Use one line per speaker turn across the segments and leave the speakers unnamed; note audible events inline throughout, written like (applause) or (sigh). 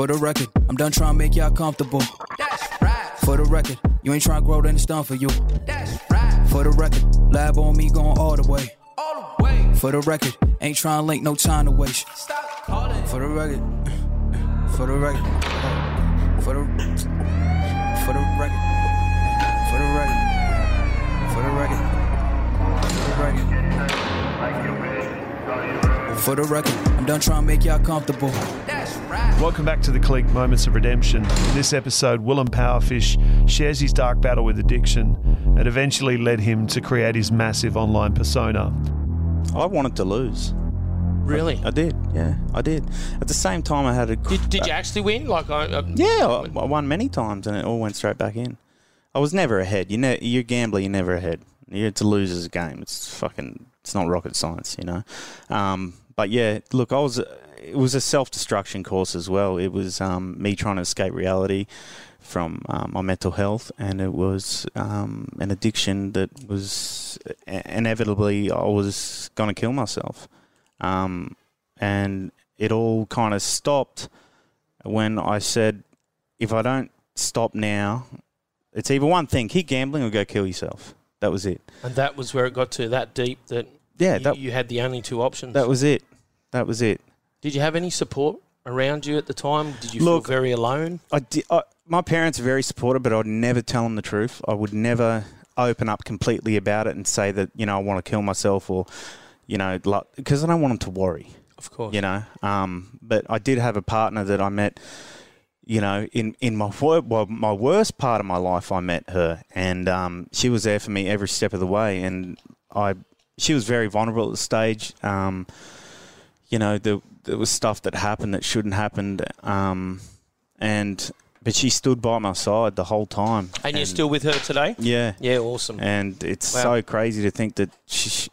For the record, I'm done trying to make y'all comfortable. That's right. For the record, you ain't trying to grow, then it's done for you. That's right. For the record, lab on me going all the way. All the way. For the record, ain't trying to link, no time to waste. For the record, for the record, for the, for the record, for the record, for the record, for the record. For the record, I'm done trying to make y'all comfortable.
Welcome back to the Clink Moments of Redemption. In this episode, Willem Powerfish shares his dark battle with addiction that eventually led him to create his massive online persona.
I wanted to lose.
Really?
I did. Yeah, I did. At the same time, I had a.
Did, did you actually win? Like, I, I,
Yeah, I, I won many times, and it all went straight back in. I was never ahead. You know, you're a gambler. You're never ahead. You're it's a loser's game. It's fucking. It's not rocket science, you know. Um, but yeah, look, I was. It was a self destruction course as well. It was um, me trying to escape reality from um, my mental health, and it was um, an addiction that was uh, inevitably I was going to kill myself. Um, and it all kind of stopped when I said, if I don't stop now, it's either one thing: keep gambling or go kill yourself. That was it.
and that was where it got to that deep that
Yeah,
you,
that
you had the only two options.
that was it. That was it.
Did you have any support around you at the time? Did you
Look-
feel very alone?
I, di- I my parents are very supportive, but I'd never tell them the truth. I would never open up completely about it and say that you know I want to kill myself or you know because I don't want them to worry.
Of course.
you know. Um, but I did have a partner that I met, you know, in in my well, my worst part of my life. I met her, and um, she was there for me every step of the way. And I, she was very vulnerable at the stage. Um, you know, there, there was stuff that happened that shouldn't happened, um, and but she stood by my side the whole time.
and you're still with her today?
yeah,
Yeah, awesome.
and it's
Wow.
so crazy to think that she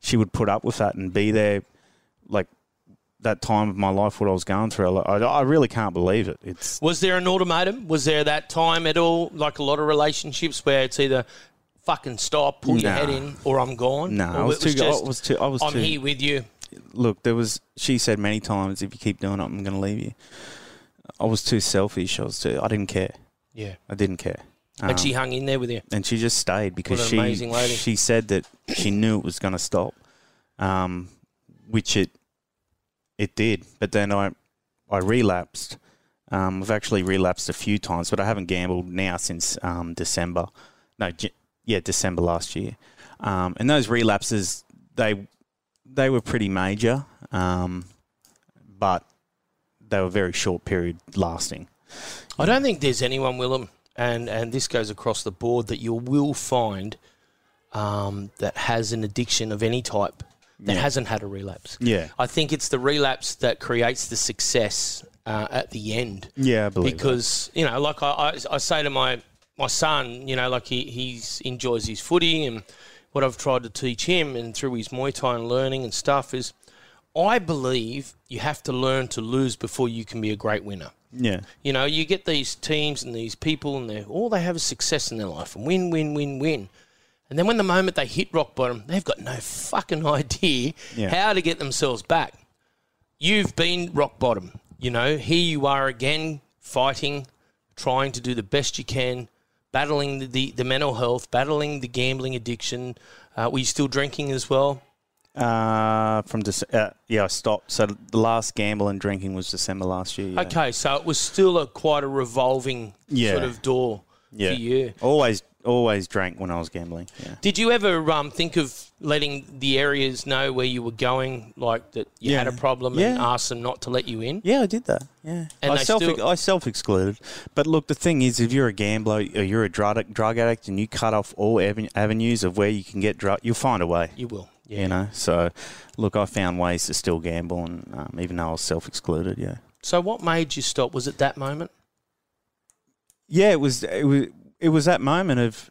she would put up with that and be there, like that time of my life, what I was going through. I, I really can't believe it. It's
Was there an ultimatum? Was there that time at all, like a lot of relationships, where it's either fucking stop, pull your head in, or I'm gone?
no,
Or
I was
it
too.
just,
I was too. I was
I'm
too.
here with you.
Look, there was. She said many times, if you keep doing it, I'm going to leave you. I was too selfish. I was too. I didn't care.
Yeah.
I didn't care.
And
Um,
she hung in there with you.
and she just stayed because she
amazing lady.
she said that she knew it was going to stop, um, which it it did. But then I I relapsed. Um, I've actually relapsed a few times, but I haven't gambled now since um, December. No, yeah, December last year. Um, and those relapses they they were pretty major, um, but they were very short period lasting.
I don't think there's anyone, Willem, and, and this goes across the board, that you will find um, that has an addiction of any type that
Yeah.
hasn't had a relapse.
Yeah,
I think it's the relapse that creates the success uh, at the end.
yeah, I believe that.
because you know, like I, I, I say to my my son, you know, like he he's enjoys his footy, and what I've tried to teach him, and through his Muay Thai and learning and stuff is, I believe you have to learn to lose before you can be a great winner.
yeah,
You know, you get these teams and these people, and they all they have is success in their life and win, win, win, win. And then when the moment they hit rock bottom, they've got no fucking (laughs) idea
Yeah.
how to get themselves back. You've been rock bottom. You know, here you are again fighting, trying to do the best you can, battling the, the, the mental health, battling the gambling addiction. Uh, were you still drinking as well?
Uh, from Dece- uh, yeah, I stopped. So the last gamble and drinking was December last year. Yeah.
Okay, so it was still a quite a revolving
Yeah.
sort of door
Yeah.
for you.
Always, always drank when I was gambling. Yeah.
Did you ever um, think of letting the areas know where you were going, like that you had a
Yeah.
problem, and
Yeah.
ask them not to let you in?
Yeah, I did that. Yeah,
And
I self
still-
I self excluded. But look, the thing is, if you're a gambler or you're a drug drug addict and you cut off all aven- avenues of where you can get drug, you'll find a way.
You will. Yeah.
You know. So, look, I found ways to still gamble, and um, even though I was self excluded, yeah.
So what made you stop? Was it that moment?
Yeah, it was. It was. It was that moment of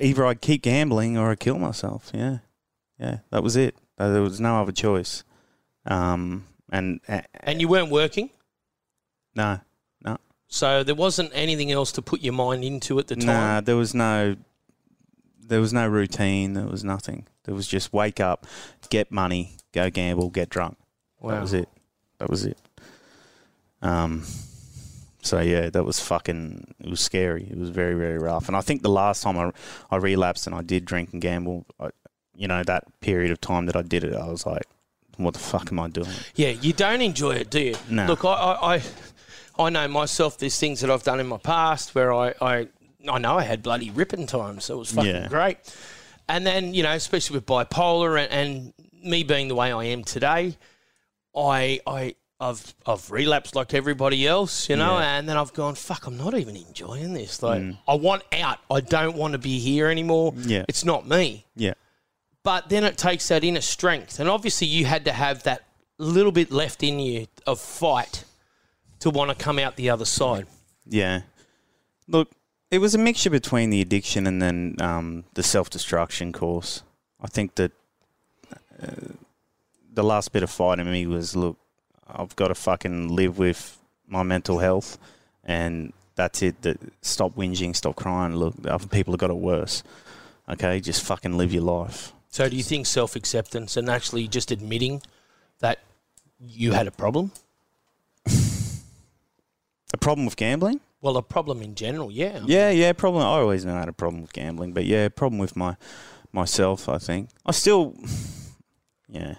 either I'd keep gambling or I'd kill myself. Yeah, yeah, that was it. Uh, There was no other choice. Um, and uh,
And you weren't working, no,
no.
so there wasn't anything else to put your mind into at the
nah,
time.
there was no, there was no routine. There was nothing. There was just wake up, get money, go gamble, get drunk. That was it. That was it. Um, So yeah, that was fucking. It was scary. It was very very rough. And I think the last time I I relapsed and I did drink and gamble, I, you know, that period of time that I did it, I was like, what the fuck am I doing?
Yeah, you don't enjoy it, do you?
No.
Look, I, I, I, I know myself. There's things that I've done in my past where I, I, I know I had bloody ripping times. So it was fucking
Yeah.
great. And then you know, especially with bipolar and, and me being the way I am today, I, I. I've I've relapsed like everybody else, you know,
Yeah.
and then I've gone, fuck, I'm not even enjoying this. Like, I want out. I don't want to be here anymore.
Yeah.
It's not me
Yeah.
but then it takes that inner strength. And obviously, you had to have that little bit left in you of fight to want to come out the other side.
Yeah. Look, it was a mixture between the addiction and then um, the self destruction course. I think that uh, the last bit of fight in me was look, I've got to fucking live with my mental health, and that's it. That stop whinging, stop crying. Look, other people have got it worse. Okay, just fucking live your life.
So, do you think self acceptance and actually just admitting that you had a problem? (laughs)
A problem with gambling?
Well, a problem in general, yeah.
Yeah, yeah, problem. I always know I had a problem with gambling, but yeah, problem with my myself. I think I still, (sighs) yeah,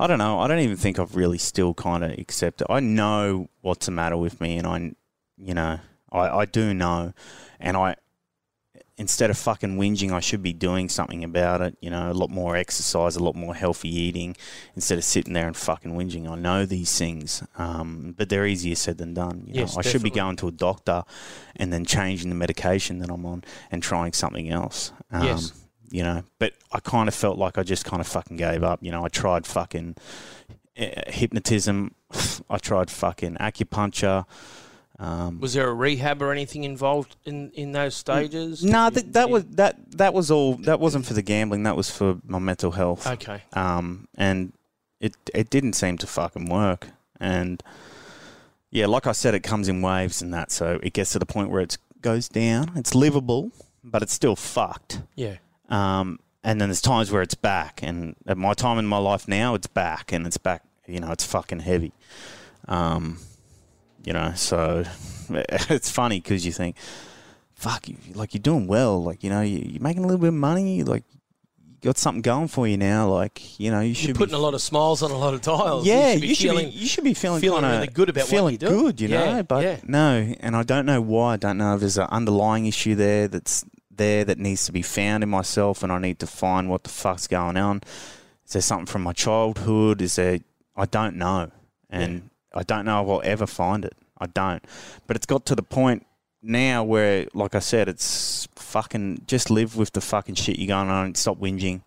I don't know. I don't even think I've really still kind of accepted. I know what's the matter with me, and I, you know, I I do know, and I. Instead of fucking whinging, I should be doing something about it. You know, a lot more exercise, a lot more healthy eating, instead of sitting there and fucking whinging. I know these things, um, but they're easier said than done. You know?
Yes,
I should be going to a doctor and then changing the medication that I'm on and trying something else. Um,
Yes.
You know, but I kind of felt like I just kind of fucking gave up. You know, I tried fucking uh, hypnotism, I tried fucking acupuncture. Um,
Was there a rehab or anything involved in, in those stages?
no,
Did
that, that was that that was all. That wasn't for the gambling. That was for my mental health.
Okay.
um, and it it didn't seem to fucking work. And yeah, like I said, it comes in waves and that, so it gets to the point where it goes down. It's livable, but it's still fucked.
Yeah.
Um, and then there's times where it's back, and at my time in my life now, it's back, and it's back. You know, it's fucking heavy. Um, you know, so (laughs) it's funny because you think, fuck, you, like you're doing well, like you know, you, you're making a little bit of money, like you got something going for you now, like you know, you should
You're
be
putting a lot of smiles on a lot of tiles.
yeah,
you should be feeling.
you should be feeling
feeling
kinda
really good about what
feeling
you do.
good, you
Yeah,
know. But
yeah.
no, and I don't know why. I don't know if there's an underlying issue there that's there that needs to be found in myself, and I need to find what the fuck's going on. Is there something from my childhood? Is there? I don't know, and I don't know if I'll ever find it. I don't. But it's got to the point now where, like I said, it's fucking just live with the fucking shit you're going on and stop whinging.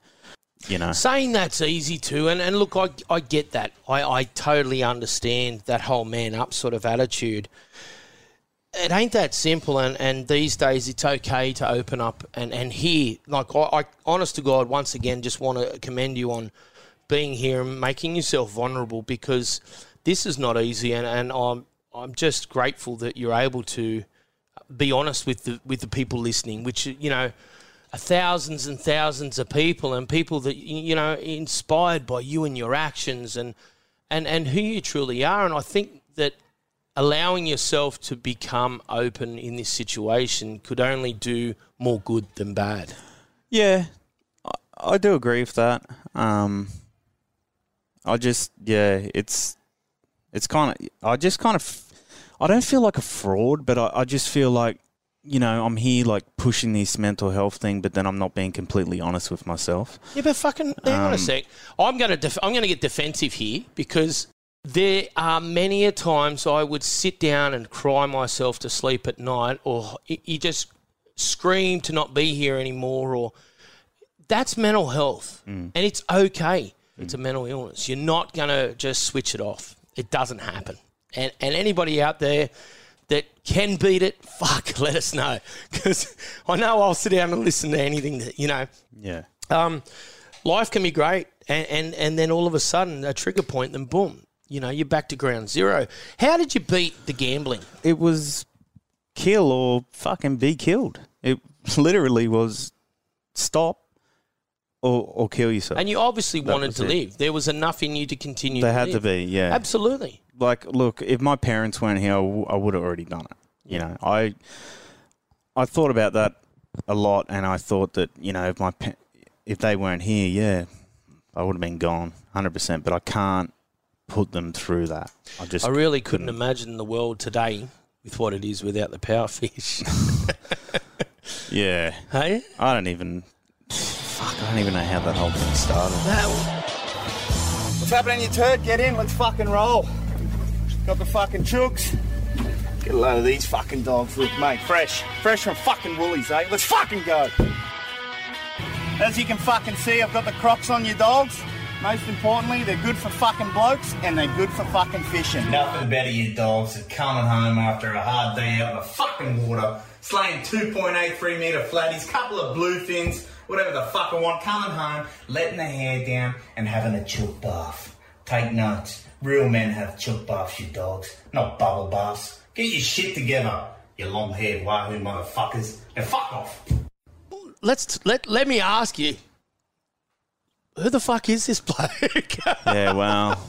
You know.
Saying that's easy too, and, and look, I, I get that. I, I totally understand that whole man up sort of attitude. It ain't that simple, and, and these days it's okay to open up and, and hear. Like, I, I, honest to God, once again, just want to commend you on being here and making yourself vulnerable because this is not easy, and, and I'm, I'm just grateful that you're able to be honest with the, with the people listening, which, you know, thousands and thousands of people and people that you know inspired by you and your actions and and and who you truly are and I think that allowing yourself to become open in this situation could only do more good than bad.
Yeah, I, I do agree with that. Um, I just yeah, it's it's kind of I just kind of I don't feel like a fraud, but I, I just feel like you know I'm here like pushing this mental health thing, but then I'm not being completely honest with myself.
Yeah, but fucking hang on a
Um,
sec. I'm gonna def- I'm gonna get defensive here because there are many a times I would sit down and cry myself to sleep at night, or you just scream to not be here anymore, or that's mental health, and it's okay. It's a mental illness. You're not gonna just switch it off. It doesn't happen. And and anybody out there that can beat it, (laughs) fuck, let us know because (laughs) I know I'll sit down and listen to anything that you know
Yeah,
um, life can be great, and, and and then all of a sudden a trigger point, then boom, you know you're back to ground zero. How did you beat the gambling?
it was kill or fucking be killed. It (laughs) literally was stop, or, or kill yourself.
And you obviously wanted
was
to
it.
live. There was enough in you to continue.
They
to
had to
live.
be, yeah.
Absolutely.
like look if my parents weren't here I would have already done it you know i i thought about that a lot and i thought that you know if my pa- if they weren't here yeah i would have been gone 100% but i can't put them through that i just
I really couldn't
couldn't.
imagine the world today with what it is without the power fish. (laughs) (laughs)
yeah
hey?
i don't even fuck i don't even know how that whole thing started
What's happening, you turd? Get in, let's fucking roll. Got the fucking chooks. Get a load of these fucking dogs, look, mate. Fresh. Fresh from fucking Woolies, eh? Let's fucking go. As you can fucking see, I've got the crocs on your dogs. Most importantly, they're good for fucking blokes and they're good for fucking fishing. Nothing better, you dogs, than coming home after a hard day out in the fucking water, slaying 2.83 metre flatties, couple of bluefins, whatever the fuck I want, coming home, letting the hair down and having a chook bath. Take notes. Real men have chook baths, you dogs, not bubble baths. Get your shit together, you long-haired wahoo motherfuckers, and fuck off.
Let's let let me ask you. Who the fuck is this bloke? (laughs)
yeah well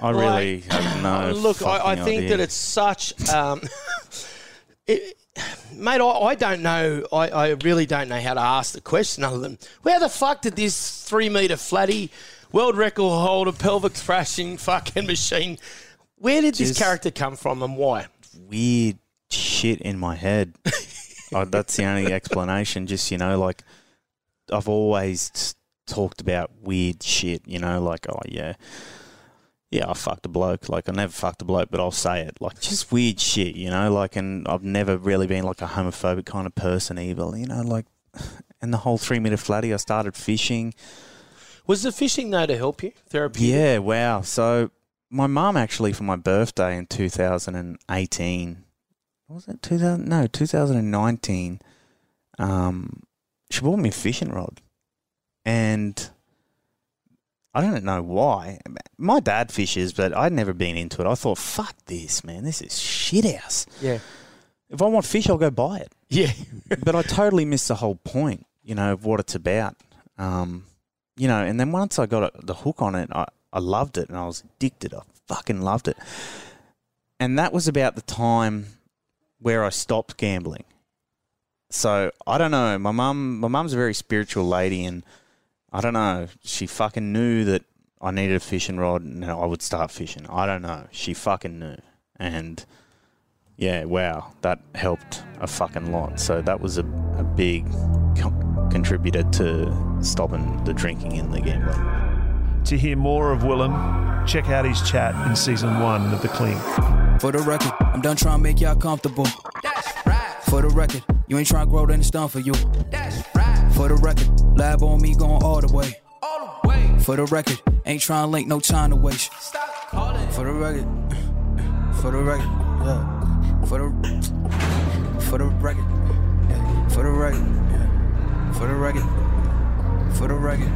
i really have no (sighs)
Look, I, I think
idea.
that it's such. Um, (laughs) it, mate, I, I don't know. I, I really don't know how to ask the question other than where the fuck did this three meter flatty world record holder pelvic thrashing fucking machine? Where did this character come from and why?
weird shit in my head. oh, that's the only explanation. Just you know, like I've always talked about weird shit. You know, like oh yeah, yeah, I fucked a bloke. Like I never fucked a bloke, but I'll say it. Like just weird shit. You know, like and I've never really been like a homophobic kind of person either. You know, like (sighs) and the whole three meter flatty. I started fishing.
Was the fishing though to help you? Therapy?
Yeah, wow. So my mum actually for my birthday in 2018 was it 2000 no 2019 um she bought me a fishing rod and I don't know why. My dad fishes, but I'd never been into it. I thought, fuck this, man. This is shit house.
Yeah.
If I want fish, I'll go buy it
Yeah. (laughs)
but I totally missed the whole point, you know, of what it's about. Um, you know, and then once I got the hook on it, I, I loved it and I was addicted. I fucking loved it. And that was about the time where I stopped gambling. So I don't know. My mum, my mum's a very spiritual lady, and I don't know. She fucking knew that I needed a fishing rod and I would start fishing. I don't know. She fucking knew, and yeah, wow, that helped a fucking lot. So that was a, a big co- contributor to stopping the drinking and the gambling.
To hear more of Willem, check out his chat in season one of The Clink.
For the record, I'm done trying to make y'all comfortable. That's right. For the record, you ain't trying to grow, then it's done for you. That's right. For the record, lab on me going all the way. All the way. For the record, ain't trying to link, no time to waste. Stop calling. For the record, for the record, yeah. For the, for the record, yeah. For the record, yeah. For the record, for the record.